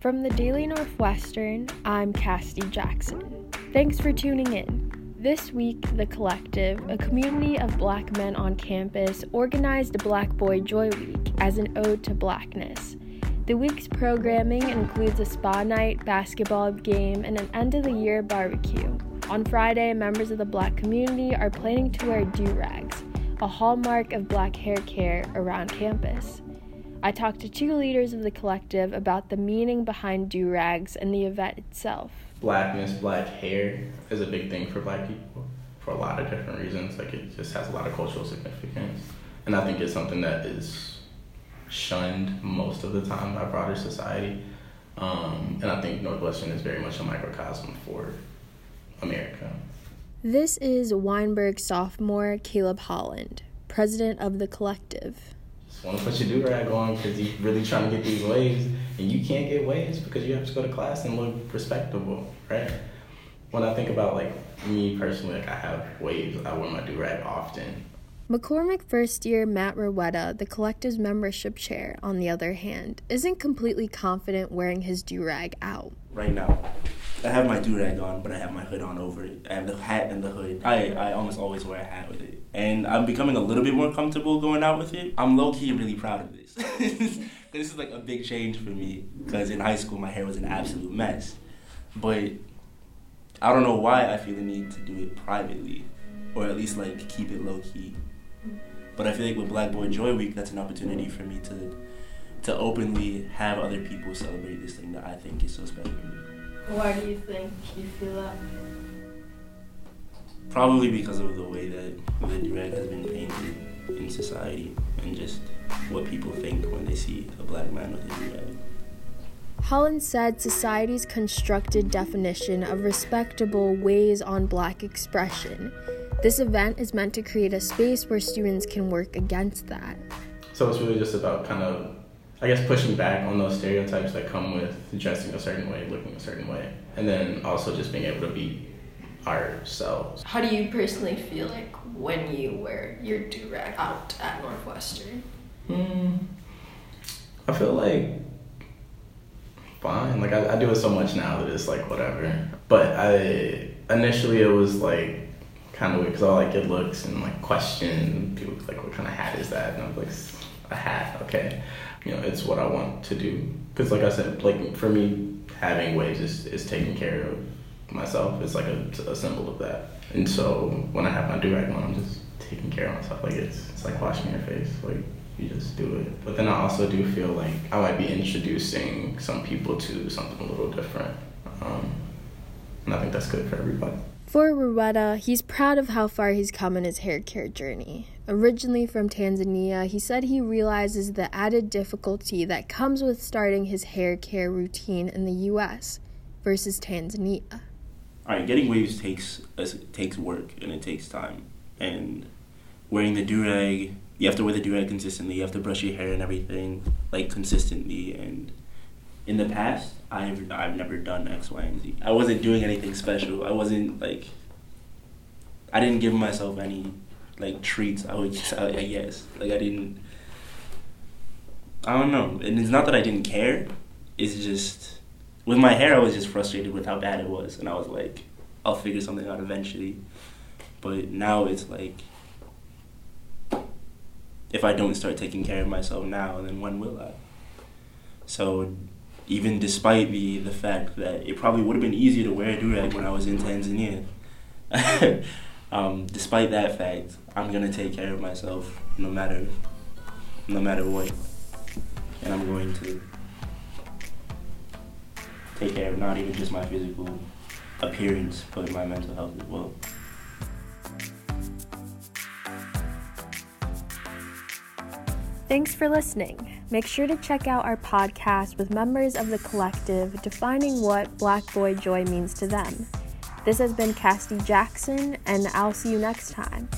From the Daily Northwestern, I'm Cassidy Jackson. Thanks for tuning in. This week, The Collective, a community of black men on campus, organized Black Boy Joy Week as an ode to blackness. The week's programming includes a spa night, basketball game, and an end of the year barbecue. On Friday, members of the black community are planning to wear do rags, a hallmark of black hair care around campus. I talked to two leaders of the collective about the meaning behind do rags and the event itself. Blackness, black hair is a big thing for black people for a lot of different reasons. Like it just has a lot of cultural significance. And I think it's something that is shunned most of the time by broader society. Um, and I think Northwestern is very much a microcosm for America. This is Weinberg sophomore Caleb Holland, president of the collective Just want to put your do rag on because you're really trying to get these waves, and you can't get waves because you have to go to class and look respectable, right? When I think about like me personally, like I have waves, I wear my do rag often. McCormick first year Matt Rowetta, the collective's membership chair, on the other hand, isn't completely confident wearing his do rag out. Right now, I have my do rag on, but I have my hood on over it. I have the hat and the hood. I, I almost always wear a hat with it. And I'm becoming a little bit more comfortable going out with it. I'm low key really proud of this. this is like a big change for me because in high school my hair was an absolute mess. But I don't know why I feel the need to do it privately or at least like keep it low key. But I feel like with Black Boy Joy Week, that's an opportunity for me to to openly have other people celebrate this thing that I think is so special. Why do you think you feel that? Probably because of the way that the durag has been painted in society and just what people think when they see a black man with a durag. Holland said society's constructed definition of respectable weighs on black expression. This event is meant to create a space where students can work against that. So it's really just about kind of I guess pushing back on those stereotypes that come with dressing a certain way, looking a certain way, and then also just being able to be ourselves. How do you personally feel like when you wear your do rag out at Northwestern? Hmm. I feel like fine. Like I, I do it so much now that it's like whatever. But I initially it was like kind of weird because I like it looks and like question people like what kind of hat is that and I'm like a hat okay you know, it's what I want to do. Because, like I said, like for me, having waves is, is taking care of myself. It's like a, a symbol of that. And so when I have my do rag on, I'm just taking care of myself. Like it's it's like washing your face. Like you just do it. But then I also do feel like I might be introducing some people to something a little different. Um, and I think that's good for everybody. For Rowetta, he's proud of how far he's come in his hair care journey. Originally from Tanzania, he said he realizes the added difficulty that comes with starting his hair care routine in the US versus Tanzania. All right, getting waves takes uh, takes work and it takes time. And wearing the do-rag, you have to wear the do-rag consistently, you have to brush your hair and everything like consistently and in the past, I've I've never done X, Y, and Z. I wasn't doing anything special. I wasn't like. I didn't give myself any, like treats. I would just, I, I guess, like I didn't. I don't know, and it's not that I didn't care. It's just with my hair, I was just frustrated with how bad it was, and I was like, I'll figure something out eventually. But now it's like, if I don't start taking care of myself now, then when will I? So even despite the the fact that it probably would have been easier to wear a durag when I was in Tanzania. um, despite that fact, I'm gonna take care of myself no matter no matter what, and I'm going to take care of not even just my physical appearance, but my mental health as well. Thanks for listening. Make sure to check out our podcast with members of the collective defining what Black Boy Joy means to them. This has been Cassidy Jackson, and I'll see you next time.